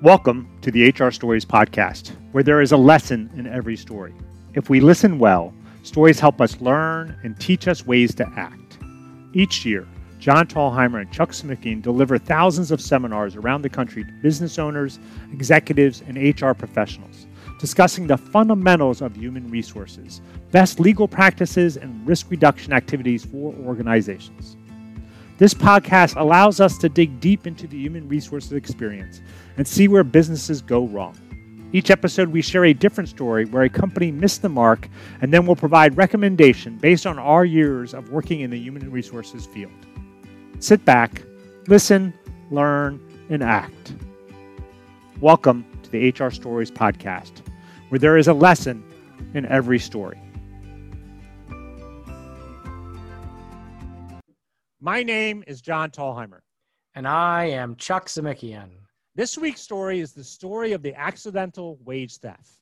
Welcome to the HR Stories podcast, where there is a lesson in every story. If we listen well, stories help us learn and teach us ways to act. Each year, John Thalheimer and Chuck Simikian deliver thousands of seminars around the country to business owners, executives, and HR professionals, discussing the fundamentals of human resources, best legal practices, and risk reduction activities for organizations. This podcast allows us to dig deep into the human resources experience and see where businesses go wrong. Each episode, we share a different story where a company missed the mark, and then we'll provide recommendation based on our years of working in the human resources field. Sit back, listen, learn, and act. Welcome to the HR Stories podcast, where there is a lesson in every story. My name is John Thalheimer. And I am Chuck Simikian. This week's story is the story of the accidental wage theft.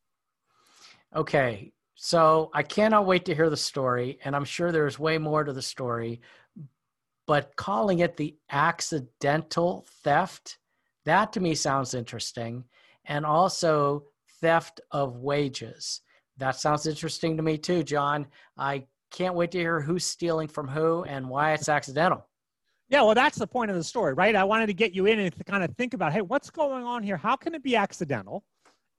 Okay, so I cannot wait to hear the story, and I'm sure there's way more to the story. But calling it the accidental theft, that to me sounds interesting. And also theft of wages. That sounds interesting to me too, John. I can't wait to hear who's stealing from who and why it's accidental. Yeah, well, that's the point of the story, right? I wanted to get you in and to kind of think about, hey, what's going on here? How can it be accidental?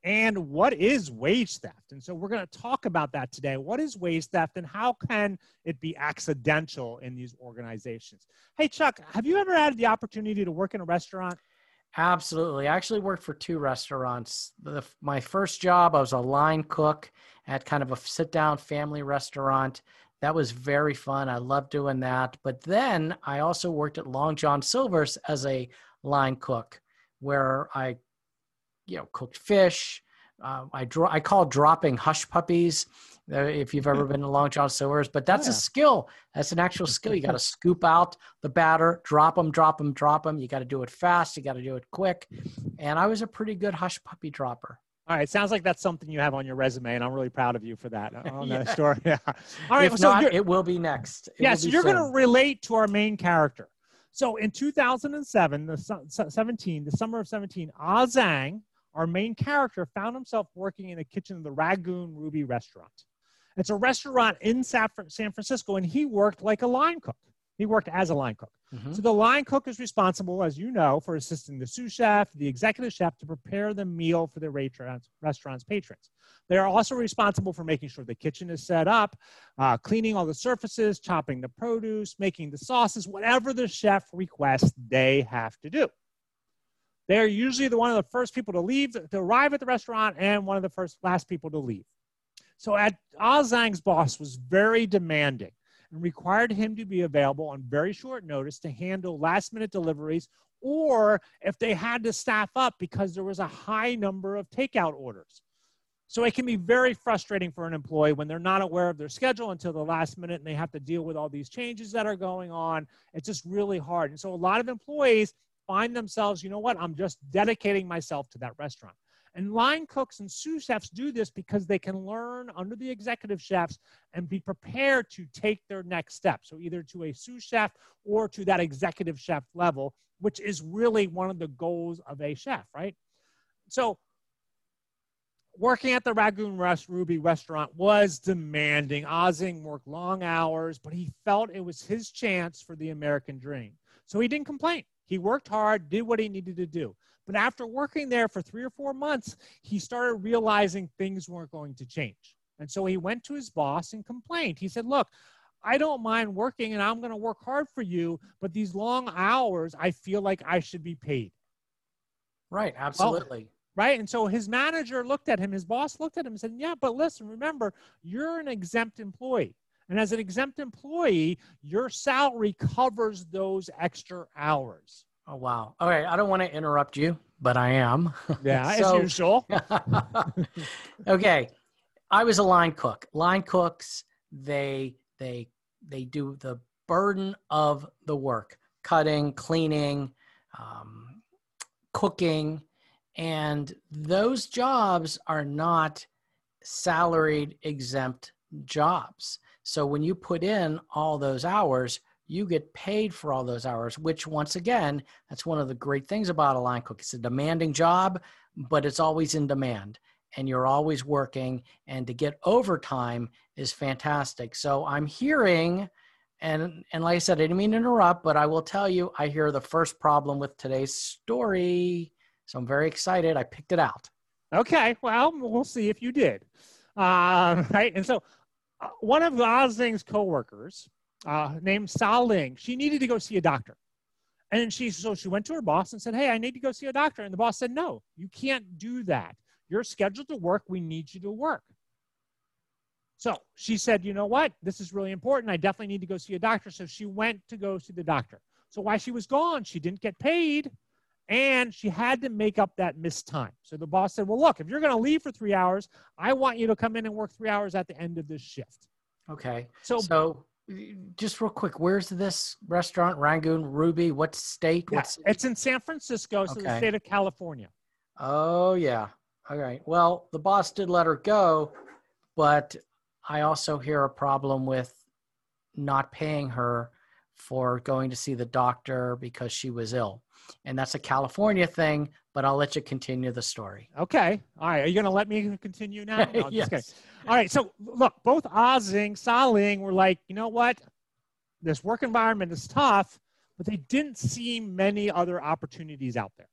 And what is wage theft? And so we're going to talk about that today. What is wage theft and how can it be accidental in these organizations? Hey, Chuck, have you ever had the opportunity to work in a restaurant? Absolutely. I actually worked for two restaurants. The, my first job, I was a line cook at kind of a sit down family restaurant. That was very fun. I loved doing that. But then I also worked at Long John Silver's as a line cook, where I, you know, cooked fish. Uh, I draw. I call dropping hush puppies. Uh, if you've ever been to Long John Silver's, but that's yeah. a skill. That's an actual skill. You got to scoop out the batter, drop them, drop them, drop them. You got to do it fast. You got to do it quick. And I was a pretty good hush puppy dropper. All right, sounds like that's something you have on your resume, and I'm really proud of you for that on yeah. that story. Yeah. All right, if so not, it will be next. It yeah, so you're going to relate to our main character. So in 2007, the 17, the summer of 17, Ah Zhang, our main character, found himself working in the kitchen of the Rangoon Ruby restaurant. It's a restaurant in San Francisco, and he worked like a line cook. He worked as a line cook. Mm-hmm. So the line cook is responsible, as you know, for assisting the sous chef, the executive chef to prepare the meal for the restaurant's, patrons. They are also responsible for making sure the kitchen is set up, uh, cleaning all the surfaces, chopping the produce, making the sauces, whatever the chef requests, they have to do. They're usually the one of the first people to leave, to arrive at the restaurant, and one of the first last people to leave. So at Ah Zhang's boss was very demanding and required him to be available on very short notice to handle last minute deliveries or if they had to staff up because there was a high number of takeout orders. So it can be very frustrating for an employee when they're not aware of their schedule until the last minute and they have to deal with all these changes that are going on. It's just really hard. And so a lot of employees find themselves, you know what, I'm just dedicating myself to that restaurant. And line cooks and sous chefs do this because they can learn under the executive chefs and be prepared to take their next step. So, either to a sous chef or to that executive chef level, which is really one of the goals of a chef, right? So, working at the Rangoon Rest Ruby restaurant was demanding. Ozing worked long hours, but he felt it was his chance for the American dream. So he didn't complain. He worked hard, did what he needed to do. But after working there for three or four months, he started realizing things weren't going to change. And so he went to his boss and complained. He said, Look, I don't mind working and I'm going to work hard for you, but these long hours, I feel like I should be paid. Right, absolutely. Well, right? And so his manager looked at him, his boss looked at him and said, Yeah, but listen, remember, you're an exempt employee. And as an exempt employee, your salary covers those extra hours. Oh wow! All right, I don't want to interrupt you, but I am. Yeah, so, as usual. okay, I was a line cook. Line cooks they they they do the burden of the work: cutting, cleaning, um, cooking, and those jobs are not salaried exempt jobs. So when you put in all those hours, you get paid for all those hours, which once again, that's one of the great things about a line cook. It's a demanding job, but it's always in demand and you're always working and to get overtime is fantastic. So I'm hearing and and like I said, I didn't mean to interrupt, but I will tell you, I hear the first problem with today's story. So I'm very excited. I picked it out. Okay, well, we'll see if you did. Uh, right, and so uh, one of Ozing's coworkers, uh, named Sa Ling, she needed to go see a doctor, and she so she went to her boss and said, "Hey, I need to go see a doctor," and the boss said, "No, you can't do that. You're scheduled to work. We need you to work." So she said, you know what? This is really important. I definitely need to go see a doctor. So she went to go see the doctor. So while she was gone, she didn't get paid and she had to make up that missed time. So the boss said, well, look, if you're going to leave for three hours, I want you to come in and work three hours at the end of this shift. Okay. So, so just real quick, where's this restaurant? Rangoon, Ruby, what state? Yeah, it's in San Francisco, so okay. the state of California. Oh, yeah. All right. Well, the boss did let her go, but I also hear a problem with not paying her for going to see the doctor because she was ill. And that's a California thing, but I'll let you continue the story. Okay. All right. Are you going to let me continue now? No, yes. All right. So, look, both Ozing, Sa Ling were like, you know what? This work environment is tough, but they didn't see many other opportunities out there.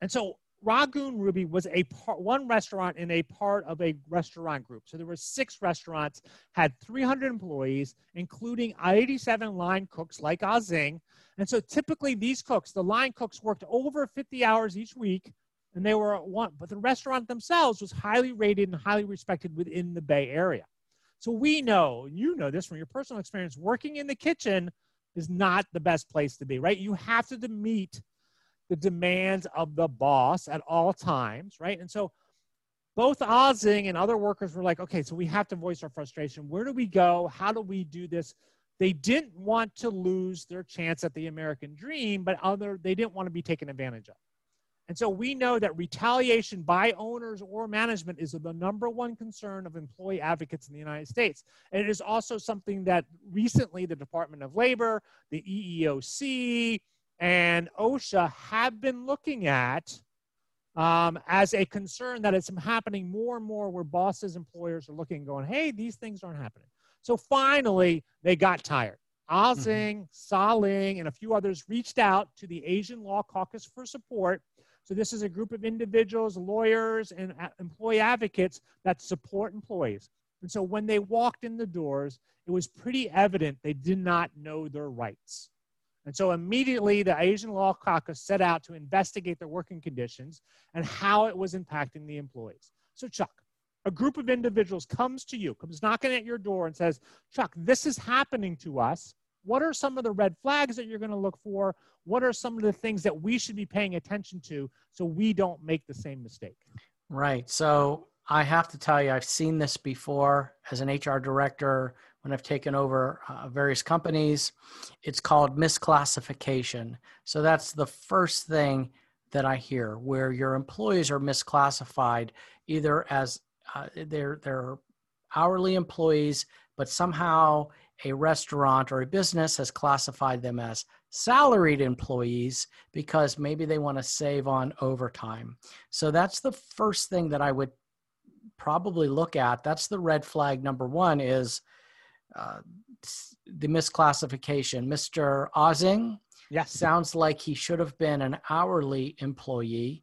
And so Rangoon Ruby was a part, one restaurant in a part of a restaurant group. So there were six restaurants, had 300 employees, including 87 line cooks like Ozing. And so typically these cooks, the line cooks worked over 50 hours each week, and they were at one, but the restaurant themselves was highly rated and highly respected within the Bay Area. So we know, you know this from your personal experience, working in the kitchen is not the best place to be, right? You have to meet the demands of the boss at all times, right? And so both Ozing and other workers were like, okay, so we have to voice our frustration. Where do we go? How do we do this? They didn't want to lose their chance at the American dream, but other they didn't want to be taken advantage of. And so we know that retaliation by owners or management is the number one concern of employee advocates in the United States. And it is also something that recently the Department of Labor, the EEOC, and OSHA have been looking at um, as a concern that it's happening more and more where bosses, employers are looking and going, hey, these things aren't happening. So finally, they got tired. Ozing, mm-hmm. Sa Ling, and a few others reached out to the Asian Law Caucus for support. So this is a group of individuals, lawyers, and employee advocates that support employees. And so when they walked in the doors, it was pretty evident they did not know their rights. And so immediately the Asian Law Caucus set out to investigate their working conditions and how it was impacting the employees. So, Chuck, a group of individuals comes to you, comes knocking at your door and says, Chuck, this is happening to us. What are some of the red flags that you're going to look for? What are some of the things that we should be paying attention to so we don't make the same mistake? Right. So I have to tell you, I've seen this before as an HR director when I've taken over uh, various companies. It's called misclassification. So that's the first thing that I hear where your employees are misclassified either as uh, they're, they're hourly employees, but somehow a restaurant or a business has classified them as salaried employees because maybe they want to save on overtime. So that's the first thing that I would probably look at. That's the red flag number one is uh, the misclassification. Mr. Ozing yes. sounds like he should have been an hourly employee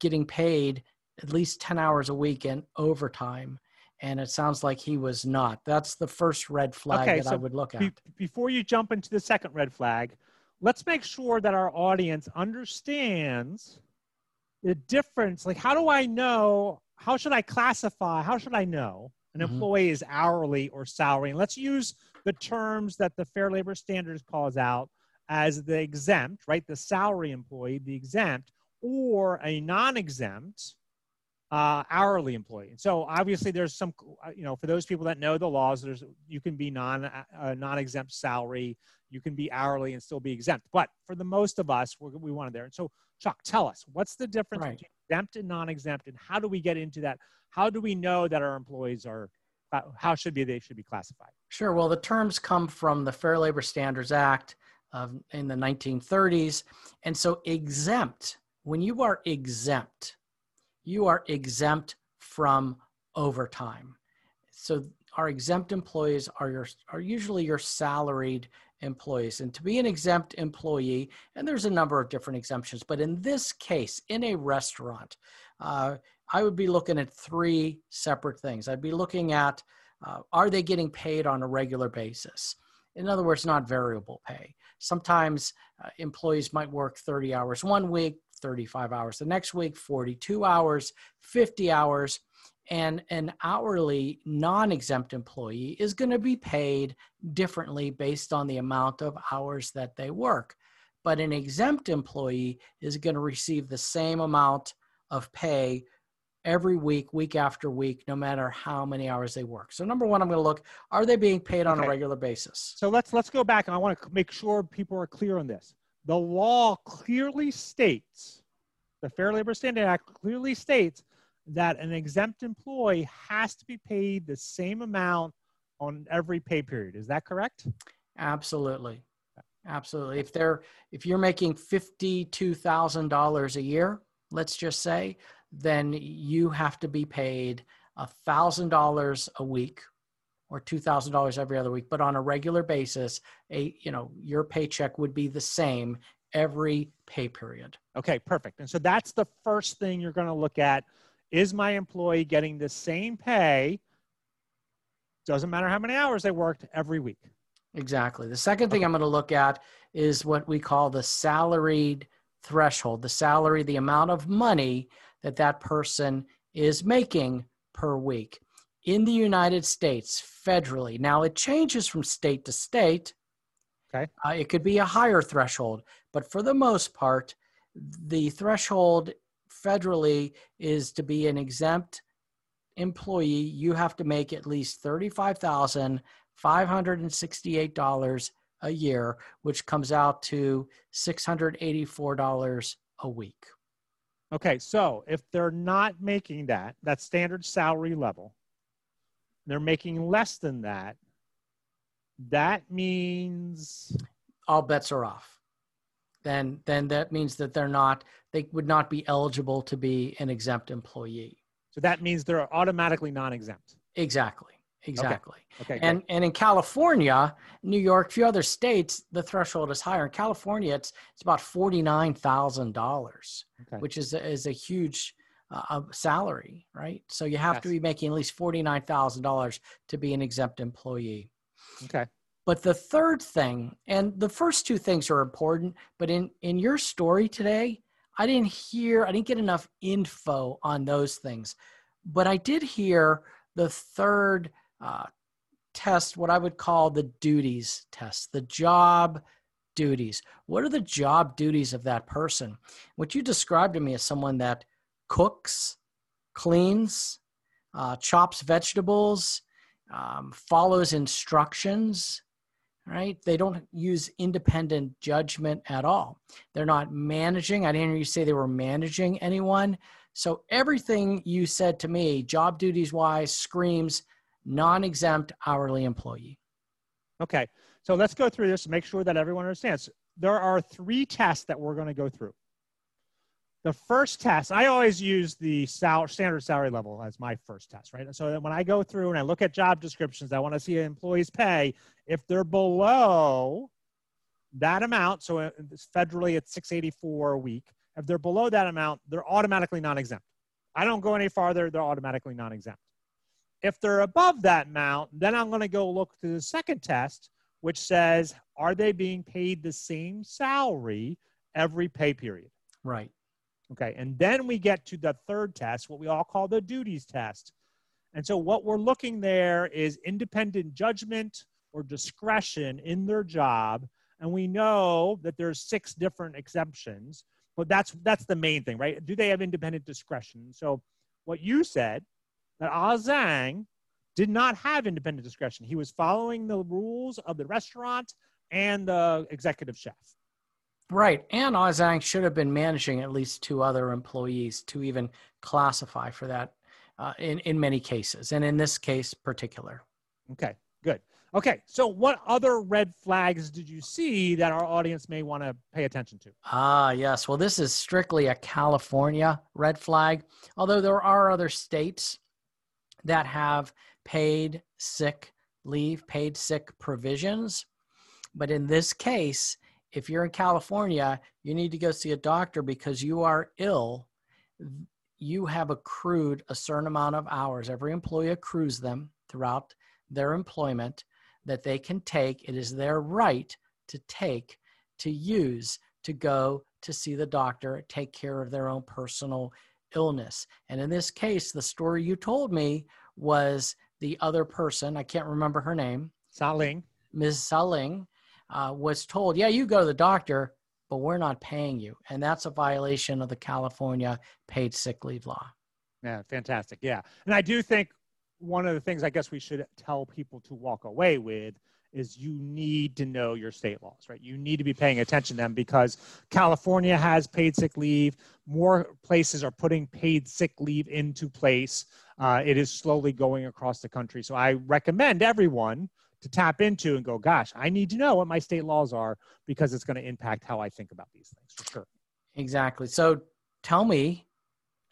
getting paid at least 10 hours a week in overtime. And it sounds like he was not. That's the first red flag okay, that so I would look at. Be- before you jump into the second red flag, let's make sure that our audience understands the difference. Like, how do I know? How should I classify? How should I know an mm-hmm. employee is hourly or salary. And let's use the terms that the Fair Labor Standards calls out as the exempt, right? The salary employee, the exempt, or a non-exempt uh, hourly employee. And So obviously, there's some, uh, you know, for those people that know the laws, there's you can be non uh, non-exempt salary, you can be hourly and still be exempt. But for the most of us, we we wanted there. And so, Chuck, tell us what's the difference right. between exempt and non-exempt, and how do we get into that? How do we know that our employees are how should be they should be classified? Sure. Well, the terms come from the Fair Labor Standards Act of in the 1930s, and so exempt. When you are exempt, you are exempt from overtime. So our exempt employees are your are usually your salaried employees. And to be an exempt employee, and there's a number of different exemptions, but in this case, in a restaurant, uh, I would be looking at three separate things. I'd be looking at uh, are they getting paid on a regular basis? In other words, not variable pay. Sometimes uh, employees might work 30 hours one week, 35 hours. The next week, 42 hours, 50 hours. And an hourly non-exempt employee is going to be paid differently based on the amount of hours that they work. But an exempt employee is going to receive the same amount of pay every week week after week no matter how many hours they work. So number one i'm going to look are they being paid on okay. a regular basis? So let's let's go back and i want to make sure people are clear on this the law clearly states the fair labor standard act clearly states that an exempt employee has to be paid the same amount on every pay period. Is that correct? Absolutely. Absolutely. If they're if you're making $52,000 a year, let's just say, then you have to be paid $1,000 a week or $2,000 every other week, but on a regular basis, a you know, your paycheck would be the same every pay period. Okay, perfect. And so that's the first thing you're going to look at is my employee getting the same pay? Doesn't matter how many hours they worked every week. Exactly. The second thing okay. I'm going to look at is what we call the salaried threshold, the salary, the amount of money that that person is making per week in the United States federally. Now it changes from state to state. Okay. Uh, it could be a higher threshold, but for the most part, the threshold federally is to be an exempt employee, you have to make at least $35,568 a year, which comes out to $684 a week. Okay, so if they're not making that, that standard salary level, they're making less than that, that means all bets are off then then that means that they're not they would not be eligible to be an exempt employee. So that means they're automatically non-exempt. Exactly. Exactly. Okay. okay and and in California, New York, a few other states, the threshold is higher. In California, it's it's about forty nine thousand okay. dollars, which is is a huge uh, salary, right? So you have yes. to be making at least forty nine thousand dollars to be an exempt employee. Okay. But the third thing, and the first two things are important, but in, in your story today, I didn't hear, I didn't get enough info on those things. But I did hear the third uh, test, what I would call the duties test, the job duties. What are the job duties of that person? What you described to me as someone that cooks, cleans, uh, chops vegetables, um, follows instructions, right? They don't use independent judgment at all. They're not managing. I didn't hear you say they were managing anyone. So everything you said to me, job duties wise, screams non exempt hourly employee. Okay. So let's go through this to make sure that everyone understands. There are three tests that we're going to go through. The first test, I always use the sal- standard salary level as my first test, right? So when I go through and I look at job descriptions, I want to see employees pay. If they're below that amount, so it's federally it's 684 a week. If they're below that amount, they're automatically non-exempt. I don't go any farther; they're automatically non-exempt. If they're above that amount, then I'm going to go look to the second test, which says, are they being paid the same salary every pay period? Right. Okay, and then we get to the third test, what we all call the duties test. And so what we're looking there is independent judgment or discretion in their job. And we know that there's six different exemptions, but that's that's the main thing, right? Do they have independent discretion? So what you said that Ah Zhang did not have independent discretion. He was following the rules of the restaurant and the executive chef. Right. And Ozang should have been managing at least two other employees to even classify for that uh, in in many cases, and in this case particular. Okay, good. Okay, so what other red flags did you see that our audience may want to pay attention to? Ah, yes. Well, this is strictly a California red flag, although there are other states that have paid sick leave, paid sick provisions. But in this case, if you're in California, you need to go see a doctor because you are ill. You have accrued a certain amount of hours. Every employee accrues them throughout their employment that they can take. It is their right to take, to use, to go to see the doctor, take care of their own personal illness. And in this case, the story you told me was the other person, I can't remember her name, Saling. Ms. Saling, uh, was told, yeah, you go to the doctor, but we're not paying you. And that's a violation of the California paid sick leave law. Yeah, fantastic. Yeah. And I do think one of the things I guess we should tell people to walk away with is you need to know your state laws, right? You need to be paying attention to them because California has paid sick leave. More places are putting paid sick leave into place. Uh, it is slowly going across the country. So I recommend everyone to tap into and go, gosh, I need to know what my state laws are because it's going to impact how I think about these things for sure. Exactly. So tell me,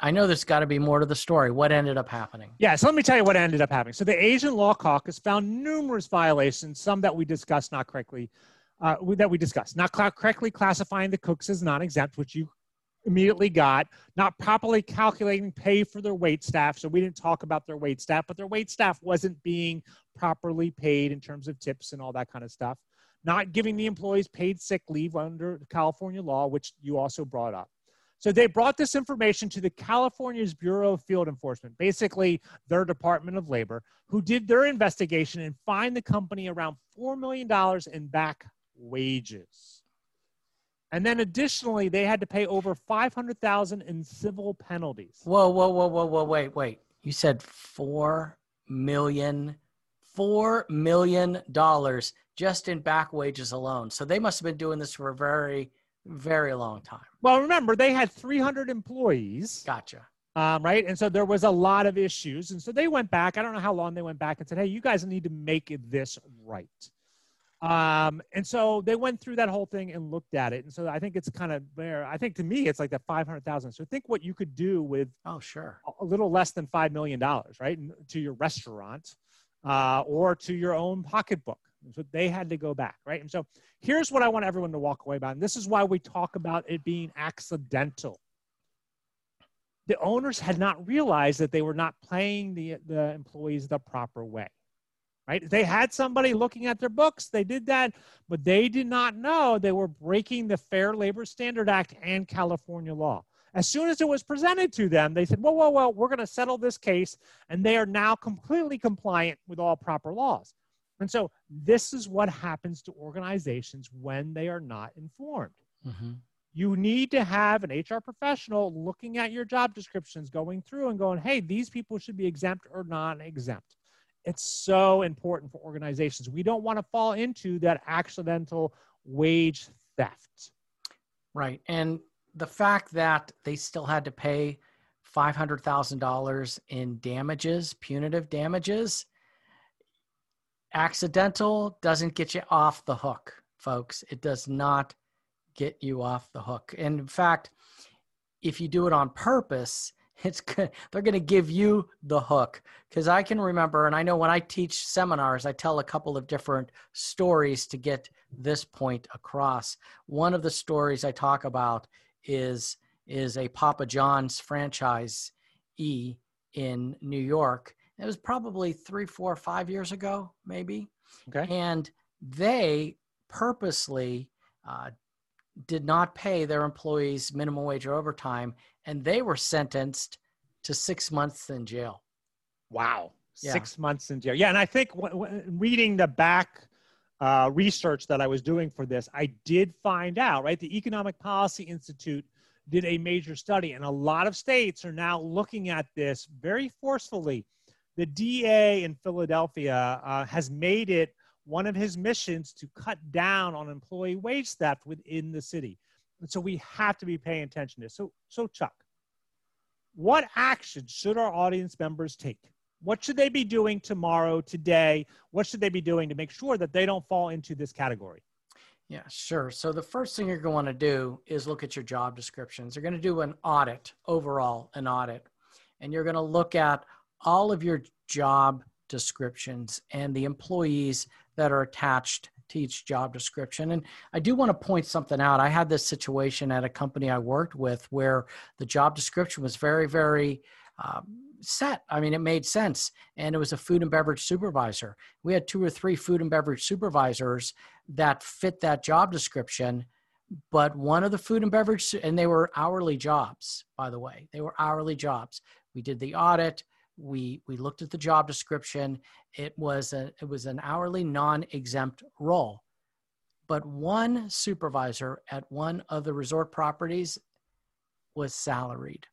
I know there's got to be more to the story. What ended up happening? Yeah, so let me tell you what ended up happening. So the Asian Law Caucus found numerous violations, some that we discussed not correctly, uh, that we discussed, not correctly classifying the cooks as non-exempt, which you immediately got, not properly calculating pay for their wait staff. So we didn't talk about their wait staff, but their wait staff wasn't being properly paid in terms of tips and all that kind of stuff. Not giving the employees paid sick leave under California law, which you also brought up. So they brought this information to the California's Bureau of Field Enforcement, basically their Department of Labor, who did their investigation and fined the company around $4 million in back wages. And then additionally, they had to pay over 500,000 in civil penalties. Whoa, whoa, whoa, whoa, whoa, wait, wait. You said 4 million 4 million dollars just in back wages alone. So they must have been doing this for a very very long time. Well, remember, they had 300 employees. Gotcha. Um, right. And so there was a lot of issues. And so they went back. I don't know how long they went back and said, hey, you guys need to make this right. Um, and so they went through that whole thing and looked at it. And so I think it's kind of there. I think to me, it's like that 500,000. So think what you could do with, oh, sure, a little less than $5 million, right? To your restaurant uh, or to your own pocketbook. So they had to go back, right? And so here's what I want everyone to walk away by. And this is why we talk about it being accidental. The owners had not realized that they were not paying the, the employees the proper way, right? They had somebody looking at their books, they did that, but they did not know they were breaking the Fair Labor Standard Act and California law. As soon as it was presented to them, they said, whoa, whoa, whoa, we're going to settle this case. And they are now completely compliant with all proper laws. And so this is what happens to organizations when they are not informed. Mm-hmm. You need to have an HR professional looking at your job descriptions, going through and going, hey, these people should be exempt or non exempt. It's so important for organizations. We don't want to fall into that accidental wage theft. Right. And the fact that they still had to pay $500,000 in damages, punitive damages, accidental doesn't get you off the hook, folks. It does not get you off the hook. And in fact, if you do it on purpose, it's good. they're going to give you the hook because I can remember, and I know when I teach seminars, I tell a couple of different stories to get this point across. One of the stories I talk about is is a Papa John's franchise E in New York, it was probably three, four, five years ago, maybe. Okay. And they purposely uh, did not pay their employees minimum wage or overtime, and they were sentenced to six months in jail. Wow. Yeah. Six months in jail. Yeah. And I think w- w- reading the back uh, research that I was doing for this, I did find out, right? The Economic Policy Institute did a major study, and a lot of states are now looking at this very forcefully the DA in Philadelphia uh, has made it one of his missions to cut down on employee wage theft within the city. And so we have to be paying attention to this. So, so Chuck, what action should our audience members take? What should they be doing tomorrow, today? What should they be doing to make sure that they don't fall into this category? Yeah, sure. So the first thing you're going to do is look at your job descriptions. You're going to do an audit, overall, an audit, and you're going to look at all of your job descriptions and the employees that are attached to each job description. And I do want to point something out. I had this situation at a company I worked with where the job description was very, very um, set. I mean, it made sense. And it was a food and beverage supervisor. We had two or three food and beverage supervisors that fit that job description. But one of the food and beverage, and they were hourly jobs, by the way, they were hourly jobs. We did the audit. We we looked at the job description. It was a it was an hourly non-exempt role. But one supervisor at one of the resort properties was salaried.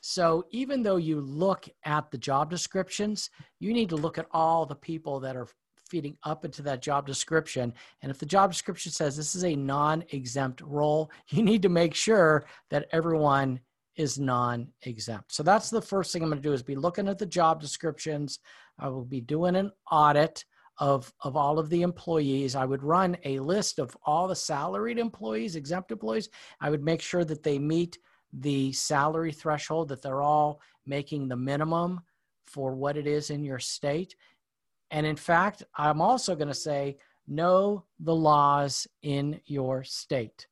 So even though you look at the job descriptions, you need to look at all the people that are feeding up into that job description. And if the job description says this is a non exempt role, you need to make sure that everyone is non exempt. So that's the first thing I'm going to do is be looking at the job descriptions. I will be doing an audit of, of all of the employees. I would run a list of all the salaried employees, exempt employees. I would make sure that they meet the salary threshold, that they're all making the minimum for what it is in your state. And in fact, I'm also going to say, know the laws in your state.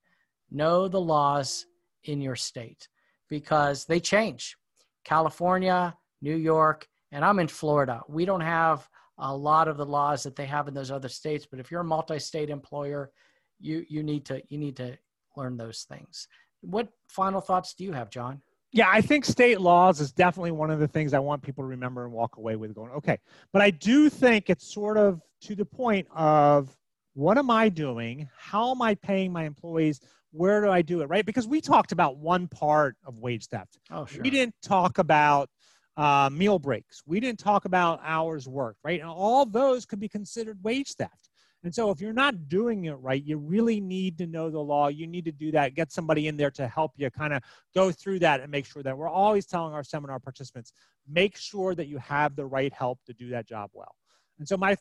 Know the laws in your state because they change. California, New York, and I'm in Florida. We don't have a lot of the laws that they have in those other states, but if you're a multi-state employer, you you need to you need to learn those things. What final thoughts do you have, John? Yeah, I think state laws is definitely one of the things I want people to remember and walk away with going, okay. But I do think it's sort of to the point of what am I doing? How am I paying my employees? Where do I do it? Right? Because we talked about one part of wage theft. Oh, sure. We didn't talk about uh, meal breaks. We didn't talk about hours worked, right? And all those could be considered wage theft. And so if you're not doing it right, you really need to know the law. You need to do that. Get somebody in there to help you kind of go through that and make sure that we're always telling our seminar participants, make sure that you have the right help to do that job well. And so my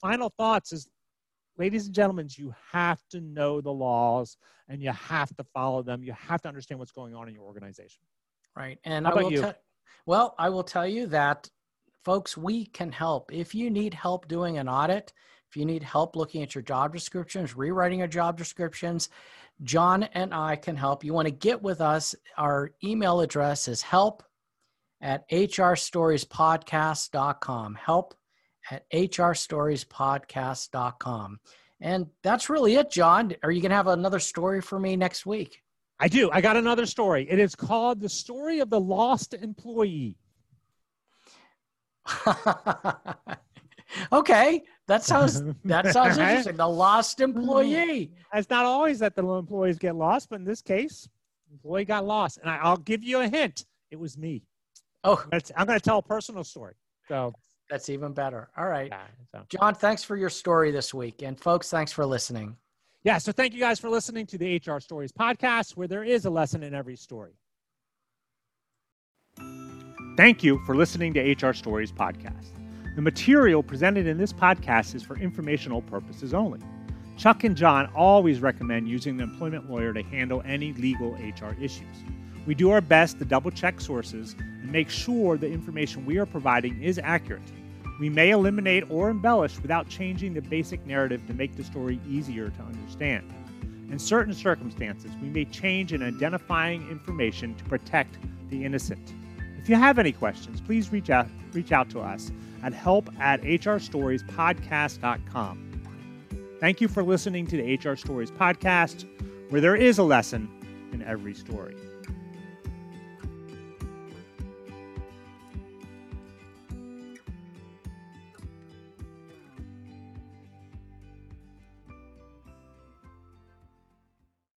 final thoughts is ladies and gentlemen, you have to know the laws and you have to follow them. You have to understand what's going on in your organization. Right. And How I about will you? te- well, I will tell you that folks, we can help. If you need help doing an audit, if you need help looking at your job descriptions, rewriting your job descriptions, John and I can help. You want to get with us. Our email address is help at hrstoriespodcast.com. Help at hrstoriespodcast.com. And that's really it, John. Are you going to have another story for me next week? I do. I got another story. It is called The Story of the Lost Employee. okay, that sounds that sounds interesting. The lost employee. It's not always that the employees get lost, but in this case, employee got lost. And I, I'll give you a hint. It was me. Oh, I'm going to tell a personal story. So, that's even better. All right. yeah, so. John, thanks for your story this week. And folks, thanks for listening. yeah. So thank you guys for listening to the HR Stories podcast, where there is a lesson in every story. Thank you for listening to HR Stories podcast. The material presented in this podcast is for informational purposes only. Chuck and John always recommend using the employment lawyer to handle any legal HR issues. We do our best to double check sources and make sure the information we are providing is accurate. We may eliminate or embellish without changing the basic narrative to make the story easier to understand. In certain circumstances, we may change in identifying information to protect the innocent. If you have any questions, please reach out, reach out to us at help at hrstoriespodcast.com. Thank you for listening to the HR Stories podcast, where there is a lesson in every story.